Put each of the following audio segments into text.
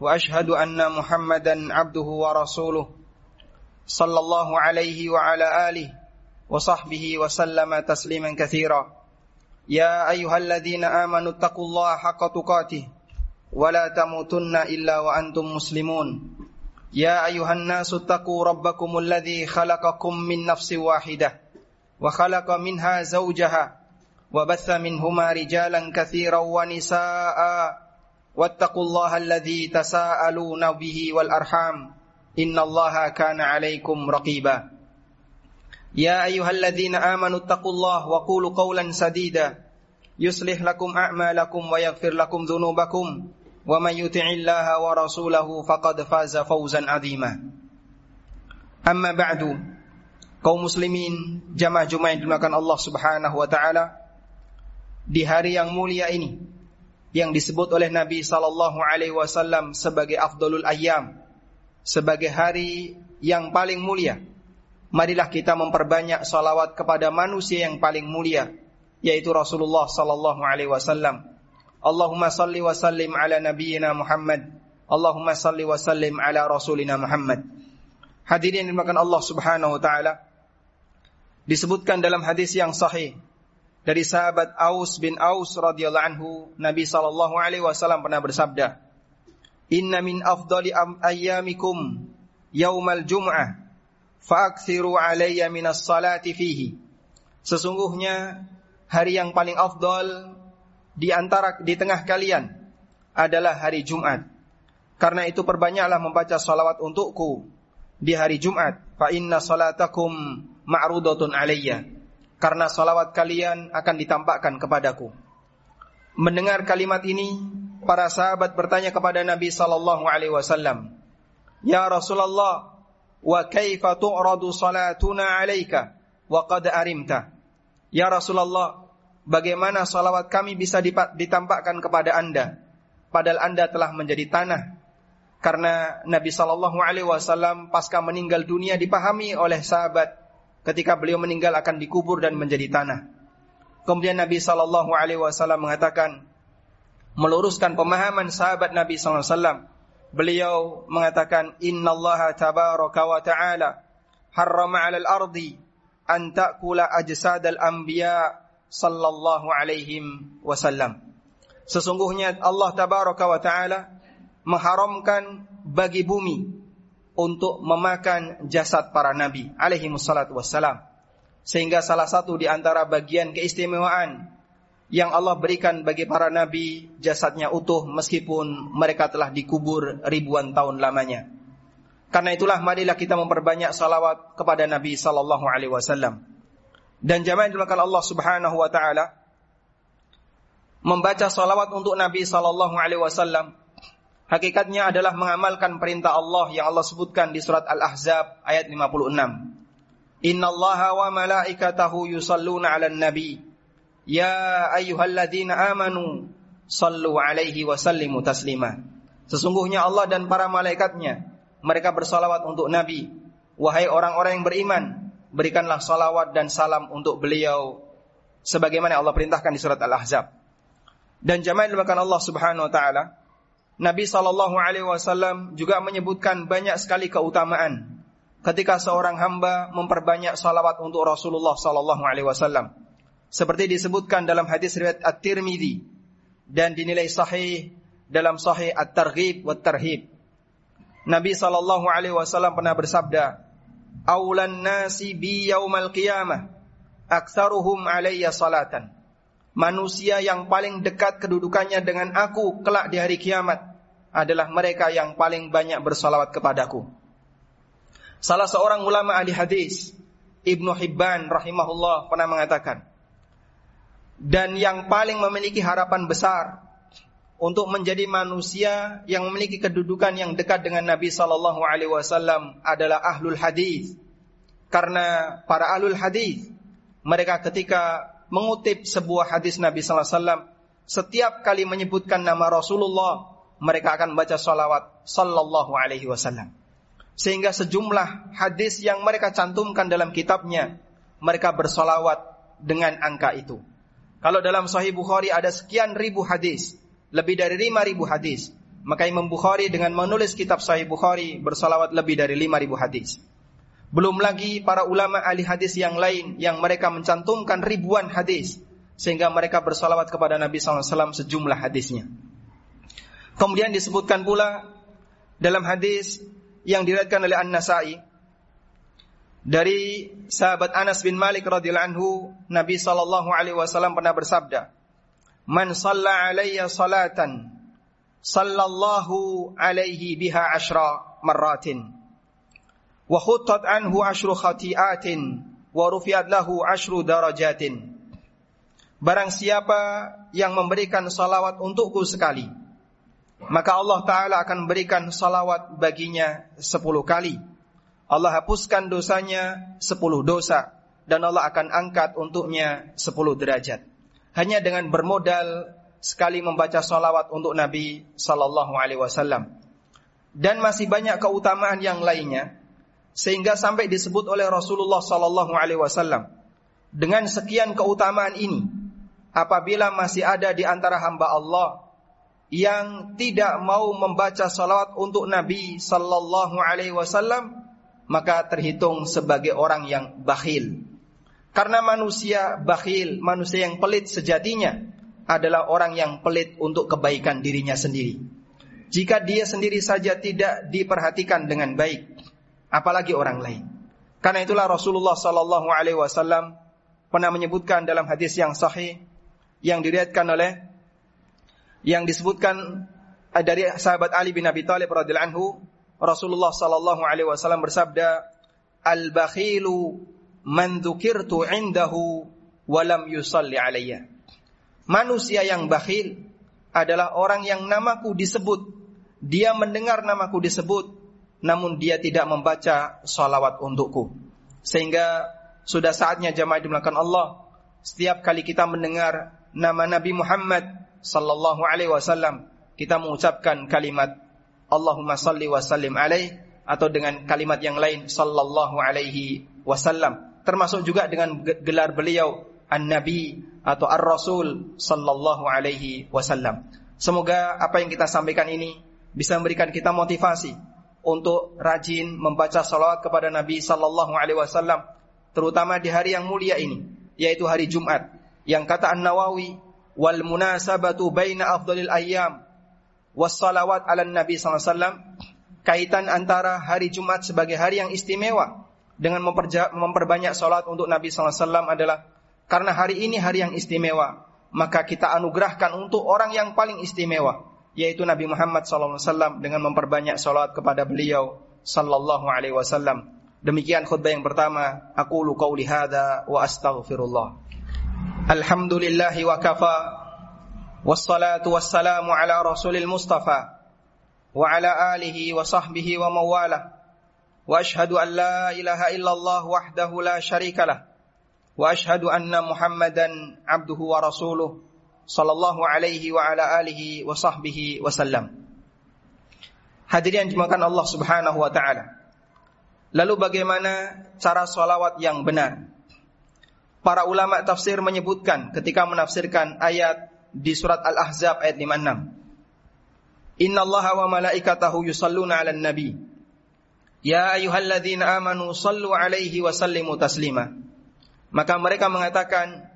وأشهد أن محمدا عبده ورسوله صلى الله عليه وعلى آله وصحبه وسلم تسليما كثيرا. يا أيها الذين آمنوا اتقوا الله حق تقاته ولا تموتن إلا وأنتم مسلمون. يا أيها الناس اتقوا ربكم الذي خلقكم من نفس واحدة وخلق منها زوجها وبث منهما رجالا كثيرا ونساء. واتقوا الله الذي تساءلون به والأرحام إن الله كان عليكم رقيبا يا أيها الذين آمنوا اتقوا الله وقولوا قولا سديدا يصلح لكم أعمالكم ويغفر لكم ذنوبكم ومن يطع الله ورسوله فقد فاز فوزا عظيما أما بعد kaum muslimin jamaah Jumat yang dimakan Allah Subhanahu wa taala di hari yang mulia ini yang disebut oleh Nabi sallallahu alaihi wasallam sebagai afdalul ayyam, sebagai hari yang paling mulia. Marilah kita memperbanyak salawat kepada manusia yang paling mulia, yaitu Rasulullah sallallahu alaihi wasallam. Allahumma salli wa sallim ala nabiyyina Muhammad. Allahumma salli wa sallim ala rasulina Muhammad. Hadirin dimakan Allah Subhanahu wa taala. Disebutkan dalam hadis yang sahih dari sahabat Aus bin Aus radhiyallahu anhu, Nabi sallallahu alaihi wasallam pernah bersabda, "Inna min afdali ayyamikum yaumal jum'ah, fa'aksiru alayya minas salati fihi." Sesungguhnya hari yang paling afdal di antara di tengah kalian adalah hari Jumat. Karena itu perbanyaklah membaca salawat untukku di hari Jumat. Fa inna salatakum ma'rudatun alayya karena salawat kalian akan ditampakkan kepadaku. Mendengar kalimat ini, para sahabat bertanya kepada Nabi sallallahu alaihi wasallam, "Ya Rasulullah, wa kaifa tu'radu salatuna 'alaika wa qad arimta?" Ya Rasulullah, bagaimana salawat kami bisa ditampakkan kepada Anda padahal Anda telah menjadi tanah? Karena Nabi sallallahu alaihi wasallam pasca meninggal dunia dipahami oleh sahabat ketika beliau meninggal akan dikubur dan menjadi tanah. Kemudian Nabi sallallahu alaihi wasallam mengatakan meluruskan pemahaman sahabat Nabi sallallahu alaihi wasallam. Beliau mengatakan innallaha tabaraka wa ta'ala harrama 'alal ardi an ta'kula ajsadal anbiya sallallahu alaihim wasallam. Sesungguhnya Allah tabaraka wa ta'ala mengharamkan bagi bumi untuk memakan jasad para nabi alaihi wassalatu wassalam. Sehingga salah satu di antara bagian keistimewaan yang Allah berikan bagi para nabi jasadnya utuh meskipun mereka telah dikubur ribuan tahun lamanya. Karena itulah marilah kita memperbanyak salawat kepada Nabi sallallahu alaihi wasallam. Dan jamaah dilakukan Allah Subhanahu wa taala membaca salawat untuk Nabi sallallahu alaihi wasallam Hakikatnya adalah mengamalkan perintah Allah yang Allah sebutkan di surat Al-Ahzab ayat 56. Inna Allah wa malaikatahu yusalluna ala nabi. Ya ayyuhalladzina amanu sallu alaihi wa sallimu taslima. Sesungguhnya Allah dan para malaikatnya mereka bersalawat untuk Nabi. Wahai orang-orang yang beriman, berikanlah salawat dan salam untuk beliau sebagaimana Allah perintahkan di surat Al-Ahzab. Dan jamaah dimakan Allah Subhanahu wa taala, Nabi Shallallahu Alaihi Wasallam juga menyebutkan banyak sekali keutamaan ketika seorang hamba memperbanyak salawat untuk Rasulullah Shallallahu Alaihi Wasallam, seperti disebutkan dalam hadis riwayat At-Tirmidzi dan dinilai sahih dalam Sahih At-Targhib wa Tarhib. Nabi Shallallahu Alaihi Wasallam pernah bersabda, "Aulan nasi bi yaumal qiyamah, aktsaruhum alayya salatan." Manusia yang paling dekat kedudukannya dengan aku kelak di hari kiamat adalah mereka yang paling banyak bersalawat kepadaku. Salah seorang ulama ahli hadis, Ibnu Hibban rahimahullah pernah mengatakan, dan yang paling memiliki harapan besar untuk menjadi manusia yang memiliki kedudukan yang dekat dengan Nabi sallallahu alaihi wasallam adalah ahlul hadis. Karena para ahlul hadis mereka ketika mengutip sebuah hadis Nabi sallallahu alaihi wasallam setiap kali menyebutkan nama Rasulullah mereka akan baca salawat sallallahu alaihi wasallam. Sehingga sejumlah hadis yang mereka cantumkan dalam kitabnya mereka bersolawat dengan angka itu. Kalau dalam Sahih Bukhari ada sekian ribu hadis, lebih dari lima ribu hadis, maka Imam Bukhari dengan menulis kitab Sahih Bukhari bersolawat lebih dari lima ribu hadis. Belum lagi para ulama ahli hadis yang lain yang mereka mencantumkan ribuan hadis sehingga mereka bersolawat kepada Nabi SAW sejumlah hadisnya. Kemudian disebutkan pula dalam hadis yang diriwayatkan oleh An-Nasa'i dari sahabat Anas bin Malik radhiyallahu anhu Nabi sallallahu alaihi wasallam pernah bersabda Man shalla alayya salatan sallallahu alaihi biha ashra marratin wa khuttat anhu ashru khati'atin wa Barang siapa yang memberikan salawat untukku sekali maka Allah Ta'ala akan memberikan salawat baginya sepuluh kali. Allah hapuskan dosanya sepuluh dosa dan Allah akan angkat untuknya sepuluh derajat. Hanya dengan bermodal sekali membaca salawat untuk Nabi Sallallahu Alaihi Wasallam. Dan masih banyak keutamaan yang lainnya sehingga sampai disebut oleh Rasulullah sallallahu alaihi wasallam dengan sekian keutamaan ini apabila masih ada di antara hamba Allah yang tidak mau membaca salawat untuk Nabi sallallahu alaihi wasallam maka terhitung sebagai orang yang bakhil. Karena manusia bakhil manusia yang pelit sejatinya adalah orang yang pelit untuk kebaikan dirinya sendiri. Jika dia sendiri saja tidak diperhatikan dengan baik apalagi orang lain. Karena itulah Rasulullah sallallahu alaihi wasallam pernah menyebutkan dalam hadis yang sahih yang diriwayatkan oleh yang disebutkan dari sahabat Ali bin Abi Thalib radhiyallahu anhu Rasulullah sallallahu alaihi wasallam bersabda al-bakhilu man dzukirtu indahu wa lam yusalli alayya. Manusia yang bakhil adalah orang yang namaku disebut. Dia mendengar namaku disebut namun dia tidak membaca salawat untukku. Sehingga sudah saatnya jamaah dimulakan Allah. Setiap kali kita mendengar nama Nabi Muhammad sallallahu alaihi wasallam, kita mengucapkan kalimat Allahumma salli wa sallim alaih atau dengan kalimat yang lain sallallahu alaihi wasallam. Termasuk juga dengan gelar beliau An-Nabi atau Ar-Rasul sallallahu alaihi wasallam. Semoga apa yang kita sampaikan ini bisa memberikan kita motivasi untuk rajin membaca salawat kepada Nabi sallallahu alaihi wasallam terutama di hari yang mulia ini yaitu hari Jumat yang kata An-Nawawi wal munasabatu baina afdalil ayyam was salawat ala Nabi sallallahu alaihi wasallam. Kaitan antara hari Jumat sebagai hari yang istimewa dengan memperbanyak salat untuk Nabi sallallahu alaihi wasallam adalah karena hari ini hari yang istimewa maka kita anugerahkan untuk orang yang paling istimewa yaitu Nabi Muhammad SAW dengan memperbanyak salat kepada beliau sallallahu alaihi wasallam. Demikian khutbah yang pertama, aku qauli hadza wa astaghfirullah. Alhamdulillahi wa kafa wassalatu wassalamu ala rasulil mustafa wa ala alihi wa sahbihi wa mawala wa ashhadu an la ilaha illallah wahdahu la syarikalah wa ashhadu anna muhammadan abduhu wa rasuluh sallallahu alaihi wa ala alihi wa sahbihi wasallam. Hadirin dimakan Allah Subhanahu wa taala. Lalu bagaimana cara salawat yang benar? Para ulama tafsir menyebutkan ketika menafsirkan ayat di surat Al-Ahzab ayat 56. Inna Allah wa malaikatahu yusalluna 'alan nabi. Ya ayyuhalladzina amanu sallu 'alaihi wa sallimu taslima. Maka mereka mengatakan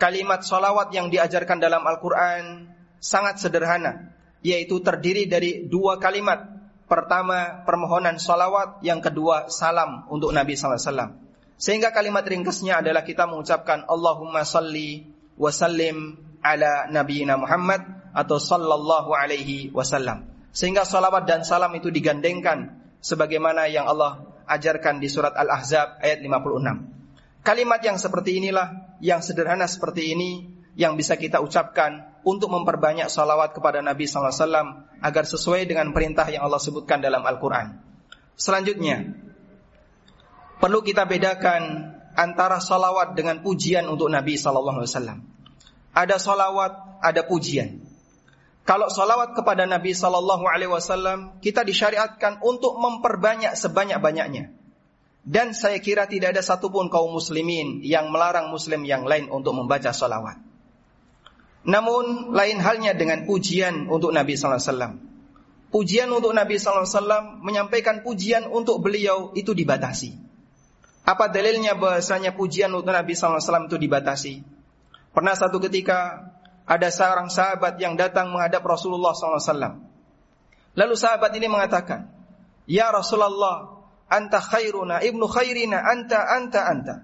kalimat salawat yang diajarkan dalam Al-Quran sangat sederhana, yaitu terdiri dari dua kalimat. Pertama, permohonan salawat, yang kedua, salam untuk Nabi SAW. Sehingga kalimat ringkasnya adalah kita mengucapkan Allahumma salli wa sallim ala nabiyina Muhammad atau sallallahu alaihi wasallam. Sehingga salawat dan salam itu digandengkan sebagaimana yang Allah ajarkan di surat Al-Ahzab ayat 56. Kalimat yang seperti inilah, yang sederhana seperti ini, yang bisa kita ucapkan untuk memperbanyak salawat kepada Nabi wasallam agar sesuai dengan perintah yang Allah sebutkan dalam Al-Qur'an. Selanjutnya, perlu kita bedakan antara salawat dengan pujian untuk Nabi wasallam. Ada salawat, ada pujian. Kalau salawat kepada Nabi sallallahu alaihi wasallam, kita disyariatkan untuk memperbanyak sebanyak-banyaknya. Dan saya kira tidak ada satupun kaum muslimin yang melarang muslim yang lain untuk membaca salawat. Namun lain halnya dengan pujian untuk Nabi sallallahu alaihi wasallam. Pujian untuk Nabi sallallahu alaihi wasallam menyampaikan pujian untuk beliau itu dibatasi. Apa dalilnya bahasanya pujian untuk Nabi sallallahu alaihi wasallam itu dibatasi? Pernah satu ketika ada seorang sahabat yang datang menghadap Rasulullah sallallahu alaihi wasallam. Lalu sahabat ini mengatakan, "Ya Rasulullah, anta khairuna ibnu khairina anta anta anta.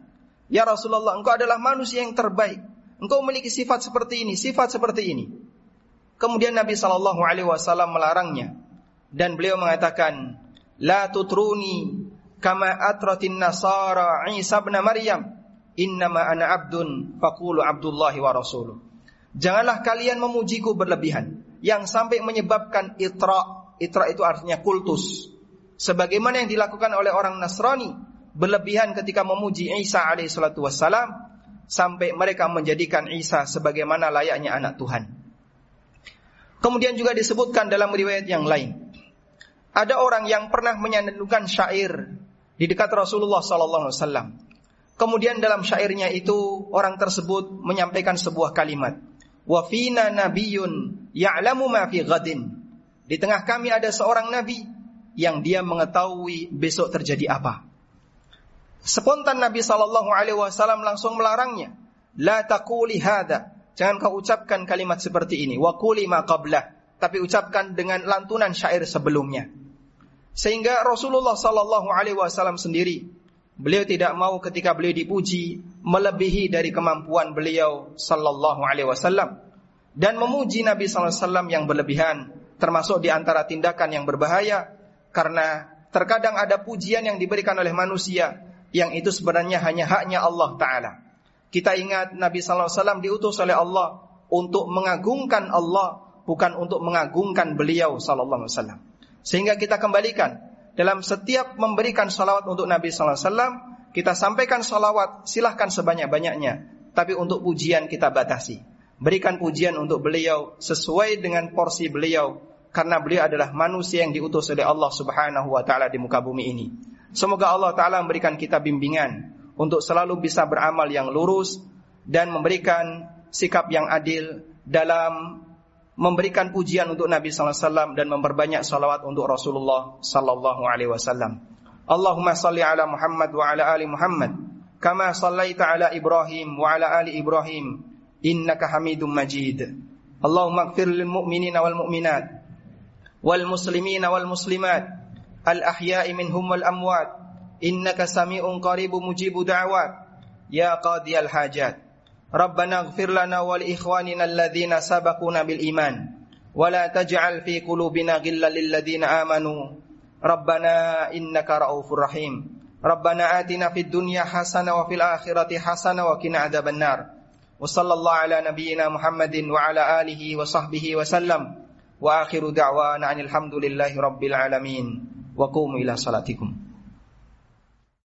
Ya Rasulullah, engkau adalah manusia yang terbaik. Engkau memiliki sifat seperti ini, sifat seperti ini. Kemudian Nabi Shallallahu Alaihi Wasallam melarangnya dan beliau mengatakan, La tutruni kama atratin nasara Isa bin Maryam. Innama ana abdun fakulu abdullahi wa rasuluh. Janganlah kalian memujiku berlebihan yang sampai menyebabkan itra. Itra itu artinya kultus sebagaimana yang dilakukan oleh orang Nasrani berlebihan ketika memuji Isa alaihissalatu wassalam sampai mereka menjadikan Isa sebagaimana layaknya anak Tuhan. Kemudian juga disebutkan dalam riwayat yang lain. Ada orang yang pernah menyandarkan syair di dekat Rasulullah sallallahu alaihi wasallam. Kemudian dalam syairnya itu orang tersebut menyampaikan sebuah kalimat. Wa fina nabiyyun ya'lamu ma fi ghadin. Di tengah kami ada seorang nabi yang dia mengetahui besok terjadi apa. Spontan Nabi Shallallahu Alaihi Wasallam langsung melarangnya. La takuli hada. Jangan kau ucapkan kalimat seperti ini. Wa kuli ma qablah. Tapi ucapkan dengan lantunan syair sebelumnya. Sehingga Rasulullah Shallallahu Alaihi Wasallam sendiri, beliau tidak mau ketika beliau dipuji melebihi dari kemampuan beliau Shallallahu Alaihi Wasallam dan memuji Nabi Sallallahu Alaihi Wasallam yang berlebihan, termasuk di antara tindakan yang berbahaya karena terkadang ada pujian yang diberikan oleh manusia yang itu sebenarnya hanya haknya Allah Ta'ala. Kita ingat Nabi Sallallahu Alaihi Wasallam diutus oleh Allah untuk mengagungkan Allah, bukan untuk mengagungkan beliau Sallallahu Alaihi Wasallam. Sehingga kita kembalikan dalam setiap memberikan salawat untuk Nabi Sallallahu Alaihi Wasallam, kita sampaikan salawat silahkan sebanyak-banyaknya, tapi untuk pujian kita batasi. Berikan pujian untuk beliau sesuai dengan porsi beliau karena beliau adalah manusia yang diutus oleh Allah Subhanahu wa taala di muka bumi ini. Semoga Allah taala memberikan kita bimbingan untuk selalu bisa beramal yang lurus dan memberikan sikap yang adil dalam memberikan pujian untuk Nabi sallallahu alaihi wasallam dan memperbanyak salawat untuk Rasulullah sallallahu alaihi wasallam. Allahumma salli ala Muhammad wa ala ali Muhammad kama sallaita ala Ibrahim wa ala ali Ibrahim innaka Hamidum Majid. Allahumma ighfir lil mu'minina wal mu'minat والمسلمين والمسلمات الأحياء منهم والأموات إنك سميع قريب مجيب دعوات. يا قاضي الحاجات ربنا اغفر لنا ولإخواننا الذين سبقونا بالإيمان ولا تجعل في قلوبنا غلا للذين آمنوا. ربنا إنك رؤوف رحيم. ربنا آتنا في الدنيا حسنة وفي الآخرة حسنة وقنا عذاب النار. وصلى الله على نبينا محمد وعلى آله وصحبه وسلم. Wa akhiru da'wana alhamdulillahi rabbil alamin. Wa qumu ila salatikum